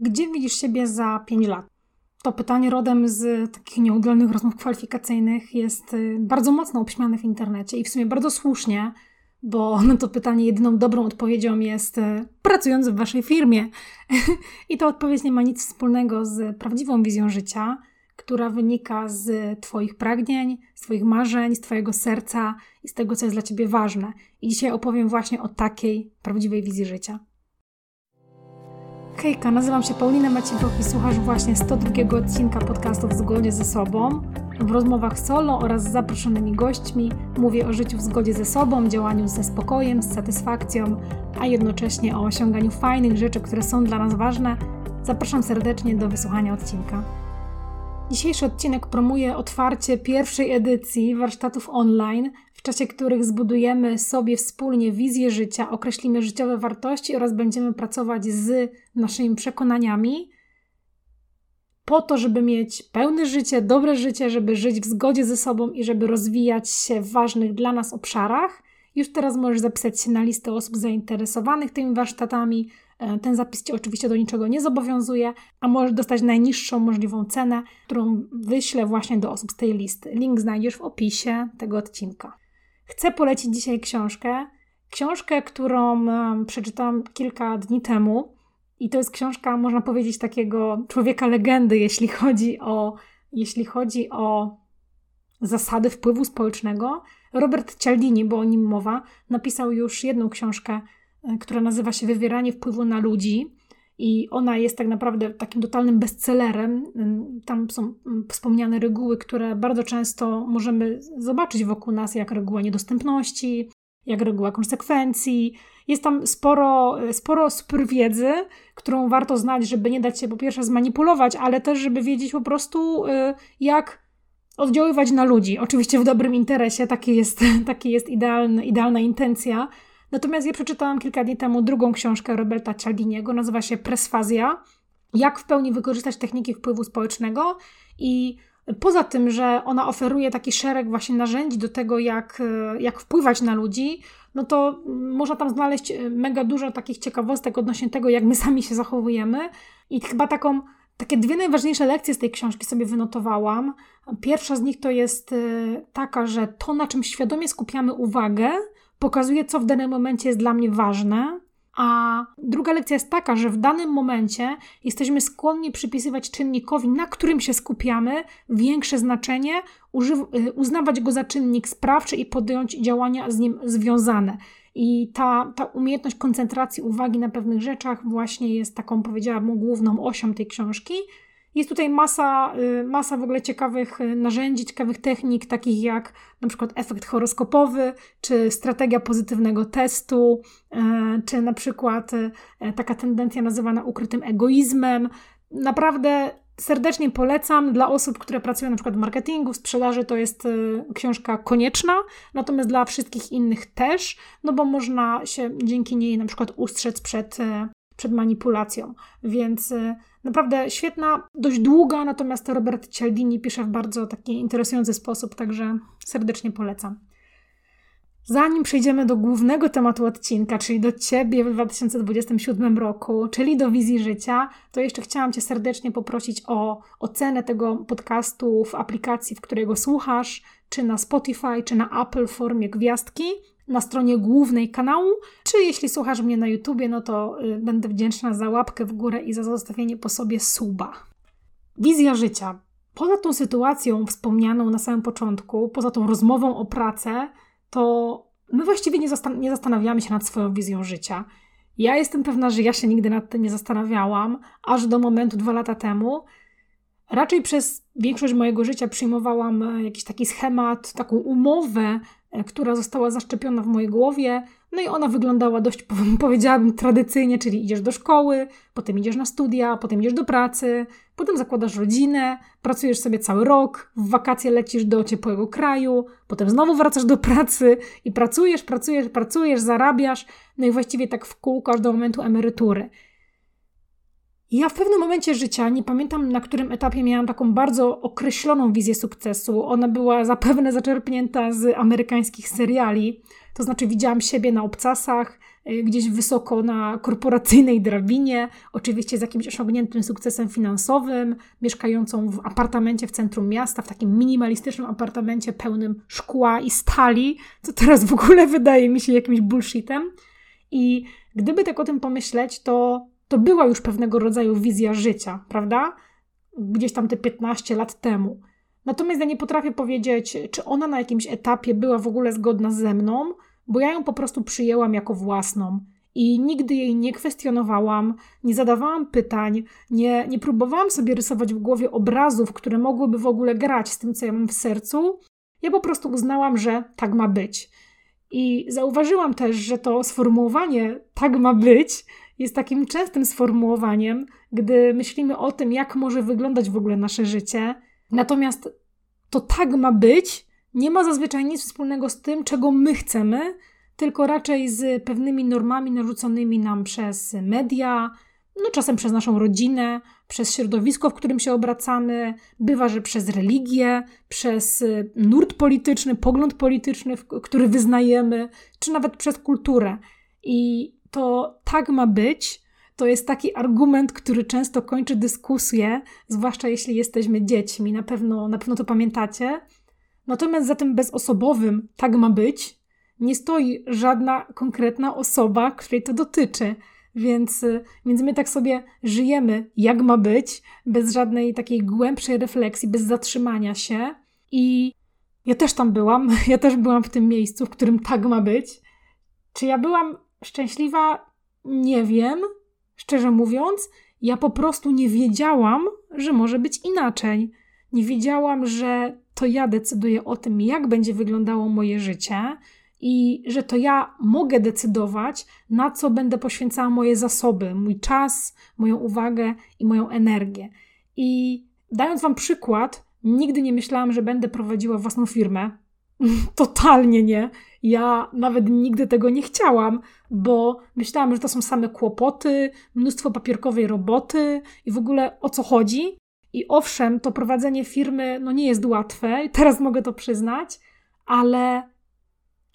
Gdzie widzisz siebie za 5 lat? To pytanie rodem z takich nieudolnych rozmów kwalifikacyjnych jest y, bardzo mocno obśmiane w internecie i w sumie bardzo słusznie, bo na to pytanie jedyną dobrą odpowiedzią jest y, pracując w waszej firmie. I ta odpowiedź nie ma nic wspólnego z prawdziwą wizją życia, która wynika z Twoich pragnień, z Twoich marzeń, z Twojego serca i z tego, co jest dla Ciebie ważne. I dzisiaj opowiem właśnie o takiej prawdziwej wizji życia. Hejka, nazywam się Paulina Maciejczuk i słuchasz właśnie 102 odcinka podcastu w zgodzie ze sobą. W rozmowach solo oraz z zaproszonymi gośćmi mówię o życiu w zgodzie ze sobą, działaniu ze spokojem, z satysfakcją, a jednocześnie o osiąganiu fajnych rzeczy, które są dla nas ważne. Zapraszam serdecznie do wysłuchania odcinka. Dzisiejszy odcinek promuje otwarcie pierwszej edycji warsztatów online, w czasie których zbudujemy sobie wspólnie wizję życia, określimy życiowe wartości oraz będziemy pracować z naszymi przekonaniami, po to, żeby mieć pełne życie, dobre życie, żeby żyć w zgodzie ze sobą i żeby rozwijać się w ważnych dla nas obszarach. Już teraz możesz zapisać się na listę osób zainteresowanych tymi warsztatami. E, ten zapis Cię oczywiście do niczego nie zobowiązuje, a możesz dostać najniższą możliwą cenę, którą wyślę właśnie do osób z tej listy. Link znajdziesz w opisie tego odcinka. Chcę polecić dzisiaj książkę. Książkę, którą przeczytałam kilka dni temu. I to jest książka, można powiedzieć, takiego człowieka legendy, jeśli chodzi o, jeśli chodzi o zasady wpływu społecznego. Robert Cialdini, bo o nim mowa, napisał już jedną książkę, e, która nazywa się Wywieranie wpływu na ludzi. I ona jest tak naprawdę takim totalnym bestsellerem. Tam są wspomniane reguły, które bardzo często możemy zobaczyć wokół nas, jak reguła niedostępności, jak reguła konsekwencji. Jest tam sporo, sporo super wiedzy, którą warto znać, żeby nie dać się po pierwsze zmanipulować, ale też, żeby wiedzieć po prostu, jak oddziaływać na ludzi. Oczywiście w dobrym interesie, taki jest, taki jest idealny, idealna intencja. Natomiast ja przeczytałam kilka dni temu drugą książkę Roberta Cialdiniego, nazywa się Presfazja. Jak w pełni wykorzystać techniki wpływu społecznego i Poza tym, że ona oferuje taki szereg właśnie narzędzi do tego, jak, jak wpływać na ludzi, no to można tam znaleźć mega dużo takich ciekawostek odnośnie tego, jak my sami się zachowujemy. I chyba taką, takie dwie najważniejsze lekcje z tej książki sobie wynotowałam. Pierwsza z nich to jest y, taka, że to, na czym świadomie skupiamy uwagę, pokazuje, co w danym momencie jest dla mnie ważne. A druga lekcja jest taka, że w danym momencie jesteśmy skłonni przypisywać czynnikowi, na którym się skupiamy, większe znaczenie, y, uznawać go za czynnik sprawczy i podjąć działania z nim związane. I ta, ta umiejętność koncentracji uwagi na pewnych rzeczach właśnie jest taką, powiedziałabym, główną osią tej książki. Jest tutaj masa, y, masa w ogóle ciekawych y, narzędzi, ciekawych technik, takich jak na przykład efekt horoskopowy, czy strategia pozytywnego testu, y, czy na przykład taka tendencja nazywana ukrytym egoizmem. Naprawdę serdecznie polecam dla osób, które pracują na przykład w marketingu, w sprzedaży, to jest książka konieczna, natomiast dla wszystkich innych też, no bo można się dzięki niej na przykład ustrzec przed przed manipulacją. Więc y, naprawdę świetna, dość długa, natomiast Robert Cialdini pisze w bardzo taki interesujący sposób, także serdecznie polecam. Zanim przejdziemy do głównego tematu odcinka, czyli do Ciebie w 2027 roku, czyli do wizji życia, to jeszcze chciałam Cię serdecznie poprosić o ocenę tego podcastu w aplikacji, w której go słuchasz, czy na Spotify, czy na Apple w formie gwiazdki na stronie głównej kanału, czy jeśli słuchasz mnie na YouTubie, no to y, będę wdzięczna za łapkę w górę i za zostawienie po sobie suba. Wizja życia. Poza tą sytuacją wspomnianą na samym początku, poza tą rozmową o pracę, to my właściwie nie, zastan nie zastanawiamy się nad swoją wizją życia. Ja jestem pewna, że ja się nigdy nad tym nie zastanawiałam, aż do momentu dwa lata temu. Raczej przez większość mojego życia przyjmowałam e, jakiś taki schemat, taką umowę która została zaszczepiona w mojej głowie. No i ona wyglądała dość, powiedziałabym, tradycyjnie, czyli idziesz do szkoły, potem idziesz na studia, potem idziesz do pracy, potem zakładasz rodzinę, pracujesz sobie cały rok, w wakacje lecisz do ciepłego kraju, potem znowu wracasz do pracy i pracujesz, pracujesz, pracujesz, zarabiasz, no i właściwie tak w kółko aż do momentu emerytury. Ja w pewnym momencie życia, nie pamiętam na którym etapie, miałam taką bardzo określoną wizję sukcesu. Ona była zapewne zaczerpnięta z amerykańskich seriali. To znaczy, widziałam siebie na obcasach, y, gdzieś wysoko na korporacyjnej drabinie, oczywiście z jakimś osiągniętym sukcesem finansowym, mieszkającą w apartamencie w centrum miasta, w takim minimalistycznym apartamencie pełnym szkła i stali, co teraz w ogóle wydaje mi się jakimś bullshitem. I gdyby tak o tym pomyśleć, to to była już pewnego rodzaju wizja życia, prawda? Gdzieś tam te 15 lat temu. Natomiast ja nie potrafię powiedzieć, czy ona na jakimś etapie była w ogóle zgodna ze mną, bo ja ją po prostu przyjęłam jako własną i nigdy jej nie kwestionowałam, nie zadawałam pytań, nie, nie próbowałam sobie rysować w głowie obrazów, które mogłyby w ogóle grać z tym, co ja mam w sercu. Ja po prostu uznałam, że tak ma być. I zauważyłam też, że to sformułowanie tak ma być jest takim częstym sformułowaniem, gdy myślimy o tym, jak może wyglądać w ogóle nasze życie. Natomiast to tak ma być, nie ma zazwyczaj nic wspólnego z tym, czego my chcemy, tylko raczej z pewnymi normami narzuconymi nam przez media, no czasem przez naszą rodzinę, przez środowisko, w którym się obracamy, bywa, że przez religię, przez nurt polityczny, pogląd polityczny, który wyznajemy, czy nawet przez kulturę. I to tak ma być, to jest taki argument, który często kończy dyskusję, zwłaszcza jeśli jesteśmy dziećmi. Na pewno, na pewno to pamiętacie. Natomiast za tym bezosobowym tak ma być nie stoi żadna konkretna osoba, której to dotyczy. Więc, więc my tak sobie żyjemy, jak ma być, bez żadnej takiej głębszej refleksji, bez zatrzymania się. I ja też tam byłam, ja też byłam w tym miejscu, w którym tak ma być. Czy ja byłam szczęśliwa? Nie wiem, szczerze mówiąc. Ja po prostu nie wiedziałam, że może być inaczej. Nie wiedziałam, że to ja decyduję o tym, jak będzie wyglądało moje życie i że to ja mogę decydować, na co będę poświęcała moje zasoby, mój czas, moją uwagę i moją energię. I dając Wam przykład, nigdy nie myślałam, że będę prowadziła własną firmę. Totalnie nie. Ja nawet nigdy tego nie chciałam, bo myślałam, że to są same kłopoty, mnóstwo papierkowej roboty i w ogóle o co chodzi. I owszem, to prowadzenie firmy no nie jest łatwe, teraz mogę to przyznać, ale,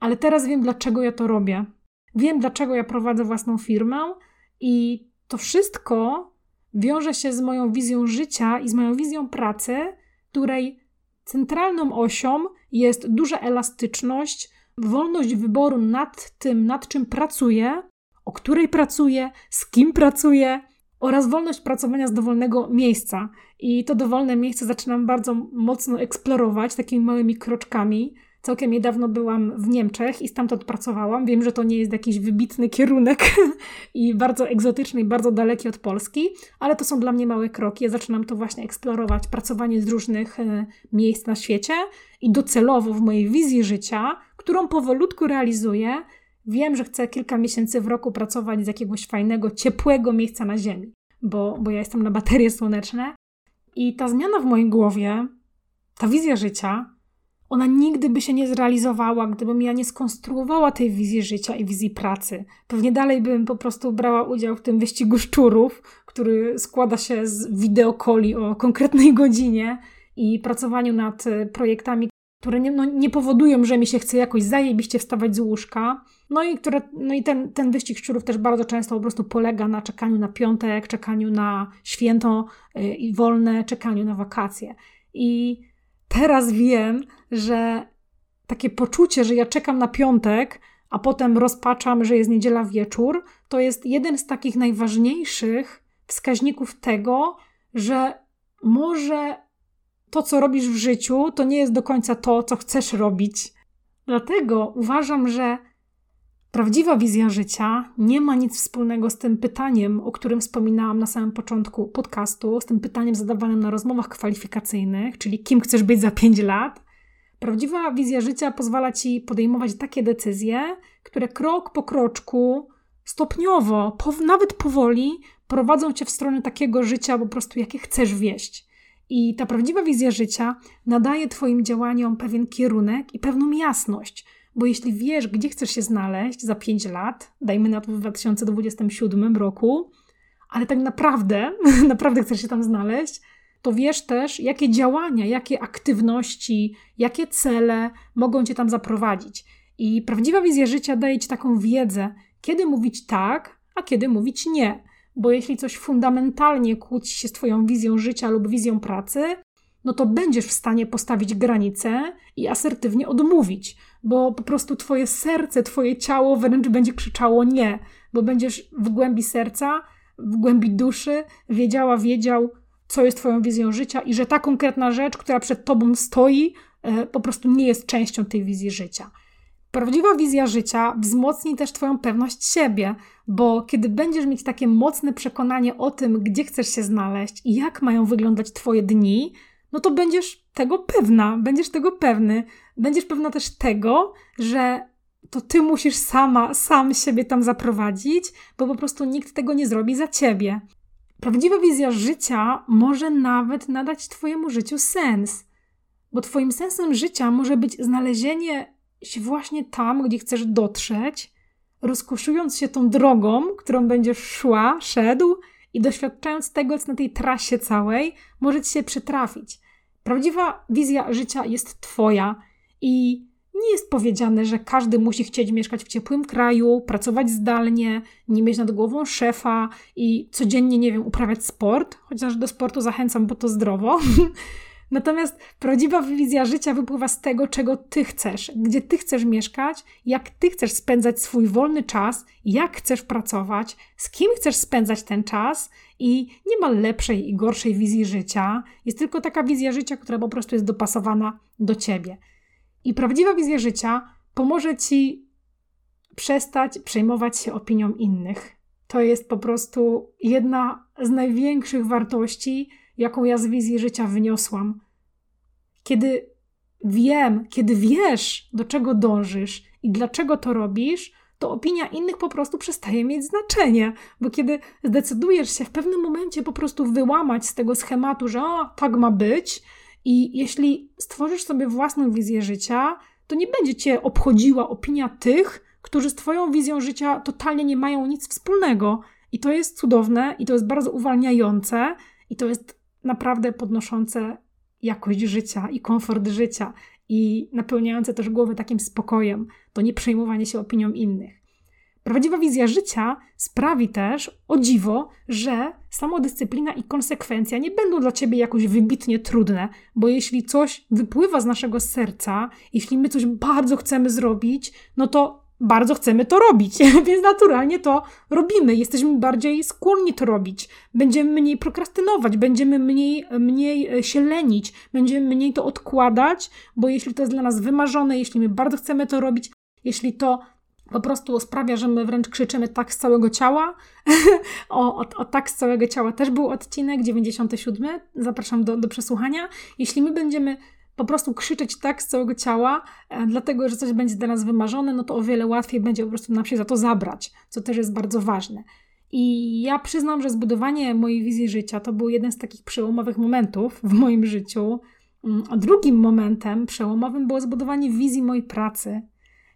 ale teraz wiem, dlaczego ja to robię. Wiem, dlaczego ja prowadzę własną firmę i to wszystko wiąże się z moją wizją życia i z moją wizją pracy, której centralną osią jest duża elastyczność, wolność wyboru nad tym, nad czym pracuję, o której pracuję, z kim pracuję oraz wolność pracowania z dowolnego miejsca. I to dowolne miejsce zaczynam bardzo mocno eksplorować takimi małymi kroczkami. Całkiem niedawno byłam w Niemczech i stamtąd pracowałam. Wiem, że to nie jest jakiś wybitny kierunek i bardzo egzotyczny i bardzo daleki od Polski, ale to są dla mnie małe kroki. Ja zaczynam to właśnie eksplorować, pracowanie z różnych e, miejsc na świecie i docelowo w mojej wizji życia, którą powolutku realizuję, wiem, że chcę kilka miesięcy w roku pracować z jakiegoś fajnego, ciepłego miejsca na Ziemi, bo, bo ja jestem na baterie słoneczne. I ta zmiana w mojej głowie, ta wizja życia, ona nigdy by się nie zrealizowała, gdybym ja nie skonstruowała tej wizji życia i wizji pracy. Pewnie dalej bym po prostu brała udział w tym wyścigu szczurów, który składa się z wideokoli o konkretnej godzinie i pracowaniu nad projektami, które nie, no, nie powodują, że mi się chce jakoś zajebiście wstawać z łóżka. No i, które, no i ten, ten wyścig szczurów też bardzo często po prostu polega na czekaniu na piątek, czekaniu na święto yy, i wolne, czekaniu na wakacje. I teraz wiem, że takie poczucie, że ja czekam na piątek, a potem rozpaczam, że jest niedziela wieczór, to jest jeden z takich najważniejszych wskaźników tego, że może to, co robisz w życiu, to nie jest do końca to, co chcesz robić. Dlatego uważam, że prawdziwa wizja życia nie ma nic wspólnego z tym pytaniem, o którym wspominałam na samym początku podcastu, z tym pytaniem zadawanym na rozmowach kwalifikacyjnych, czyli kim chcesz być za 5 lat. Prawdziwa wizja życia pozwala ci podejmować takie decyzje, które krok po kroczku, stopniowo, nawet powoli, prowadzą cię w stronę takiego życia po prostu, jakie chcesz wieść. I ta prawdziwa wizja życia nadaje Twoim działaniom pewien kierunek i pewną jasność, bo jeśli wiesz, gdzie chcesz się znaleźć za 5 lat, dajmy na to w 2027 roku, ale tak naprawdę, naprawdę chcesz się tam znaleźć, to wiesz też, jakie działania, jakie aktywności, jakie cele mogą cię tam zaprowadzić. I prawdziwa wizja życia daje ci taką wiedzę, kiedy mówić tak, a kiedy mówić nie. Bo jeśli coś fundamentalnie kłóci się z Twoją wizją życia lub wizją pracy, no to będziesz w stanie postawić granice i asertywnie odmówić, bo po prostu Twoje serce, Twoje ciało wręcz będzie krzyczało nie, bo będziesz w głębi serca, w głębi duszy wiedziała, wiedział, co jest Twoją wizją życia i że ta konkretna rzecz, która przed Tobą stoi, e, po prostu nie jest częścią tej wizji życia. Prawdziwa wizja życia wzmocni też Twoją pewność siebie, bo kiedy będziesz mieć takie mocne przekonanie o tym, gdzie chcesz się znaleźć i jak mają wyglądać Twoje dni, no to będziesz tego pewna, będziesz tego pewny. Będziesz pewna też tego, że to ty musisz sama, sam siebie tam zaprowadzić, bo po prostu nikt tego nie zrobi za ciebie. Prawdziwa wizja życia może nawet nadać Twojemu życiu sens, bo Twoim sensem życia może być znalezienie się właśnie tam, gdzie chcesz dotrzeć, rozkoszując się tą drogą, którą będziesz szła, szedł i doświadczając tego, co na tej trasie całej może ci się przytrafić. Prawdziwa wizja życia jest Twoja i nie jest powiedziane, że każdy musi chcieć mieszkać w ciepłym kraju, pracować zdalnie, nie mieć nad głową szefa i codziennie, nie wiem, uprawiać sport, chociaż do sportu zachęcam, bo to zdrowo. Natomiast prawdziwa wizja życia wypływa z tego, czego ty chcesz, gdzie ty chcesz mieszkać, jak ty chcesz spędzać swój wolny czas, jak chcesz pracować, z kim chcesz spędzać ten czas i nie ma lepszej i gorszej wizji życia. Jest tylko taka wizja życia, która po prostu jest dopasowana do ciebie. I prawdziwa wizja życia pomoże ci przestać przejmować się opinią innych. To jest po prostu jedna z największych wartości, jaką ja z wizji życia wyniosłam. Kiedy wiem, kiedy wiesz, do czego dążysz i dlaczego to robisz, to opinia innych po prostu przestaje mieć znaczenie, bo kiedy zdecydujesz się w pewnym momencie po prostu wyłamać z tego schematu, że o, tak ma być, i jeśli stworzysz sobie własną wizję życia, to nie będzie cię obchodziła opinia tych, którzy z Twoją wizją życia totalnie nie mają nic wspólnego. I to jest cudowne, i to jest bardzo uwalniające, i to jest naprawdę podnoszące jakość życia i komfort życia, i napełniające też głowę takim spokojem. To nie przejmowanie się opinią innych. Prawdziwa wizja życia sprawi też, o dziwo, że samodyscyplina i konsekwencja nie będą dla ciebie jakoś wybitnie trudne, bo jeśli coś wypływa z naszego serca, jeśli my coś bardzo chcemy zrobić, no to bardzo chcemy to robić, więc naturalnie to robimy. Jesteśmy bardziej skłonni to robić. Będziemy mniej prokrastynować, będziemy mniej, mniej e, się lenić, będziemy mniej to odkładać, bo jeśli to jest dla nas wymarzone, jeśli my bardzo chcemy to robić, jeśli to po prostu sprawia, że my wręcz krzyczymy tak z całego ciała. o, o, o, tak z całego ciała też był odcinek 97. Zapraszam do, do przesłuchania. Jeśli my będziemy po prostu krzyczeć tak z całego ciała, e, dlatego że coś będzie dla nas wymarzone, no to o wiele łatwiej będzie po prostu nam się za to zabrać, co też jest bardzo ważne. I ja przyznam, że zbudowanie mojej wizji życia to był jeden z takich przełomowych momentów w moim życiu. Mm, a drugim momentem przełomowym było zbudowanie wizji mojej pracy,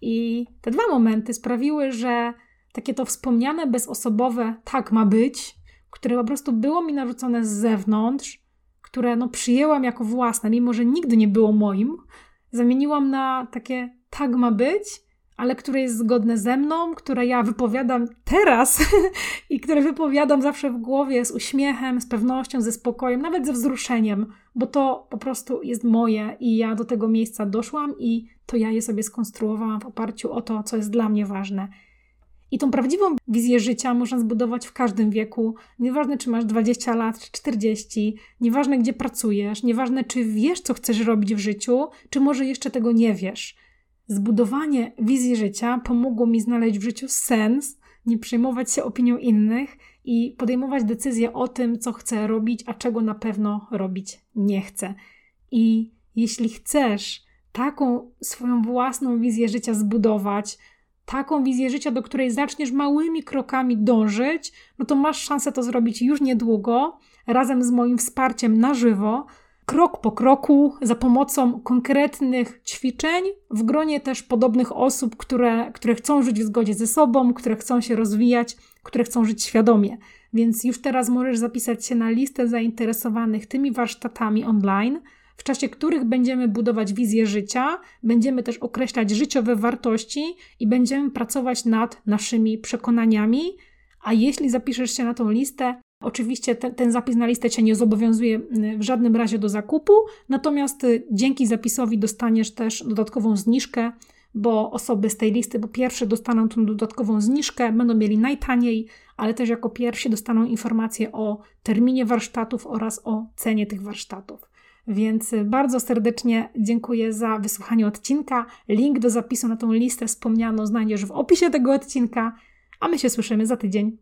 i te dwa momenty sprawiły, że takie to wspomniane bezosobowe tak ma być, które po prostu było mi narzucone z zewnątrz, które no przyjęłam jako własne, mimo że nigdy nie było moim, zamieniłam na takie tak ma być, ale które jest zgodne ze mną, które ja wypowiadam teraz i które wypowiadam zawsze w głowie z uśmiechem, z pewnością, ze spokojem, nawet ze wzruszeniem, bo to po prostu jest moje i ja do tego miejsca doszłam i to ja je sobie skonstruowałam w oparciu o to, co jest dla mnie ważne. I tą prawdziwą wizję życia można zbudować w każdym wieku. Nieważne, czy masz 20 lat, czy 40, nieważne, gdzie pracujesz, nieważne, czy wiesz, co chcesz robić w życiu, czy może jeszcze tego nie wiesz. Zbudowanie wizji życia pomogło mi znaleźć w życiu sens, nie przejmować się opinią innych i podejmować decyzje o tym, co chcę robić, a czego na pewno robić nie chcę. I jeśli chcesz taką swoją własną wizję życia zbudować, taką wizję życia, do której zaczniesz małymi krokami dążyć, no to masz szansę to zrobić już niedługo, razem z moim wsparciem na żywo, krok po kroku, za pomocą konkretnych ćwiczeń, w gronie też podobnych osób, które, które chcą żyć w zgodzie ze sobą, które chcą się rozwijać, które chcą żyć świadomie. Więc już teraz możesz zapisać się na listę zainteresowanych tymi warsztatami online, w czasie których będziemy budować wizję życia, będziemy też określać życiowe wartości i będziemy pracować nad naszymi przekonaniami. A jeśli zapiszesz się na tą listę, Oczywiście ten, ten, zapis na listę Cię nie zobowiązuje y, w żadnym razie do zakupu, natomiast y, dzięki zapisowi dostaniesz też dodatkową zniżkę, bo osoby z tej listy po pierwsze dostaną tą dodatkową zniżkę, będą mieli najtaniej, ale też jako pierwsi dostaną informacje o terminie warsztatów oraz o cenie tych warsztatów. Więc bardzo serdecznie dziękuję za wysłuchanie odcinka. Link do zapisu na tą listę wspomnianą znajdziesz w opisie tego odcinka, a my się słyszymy za tydzień.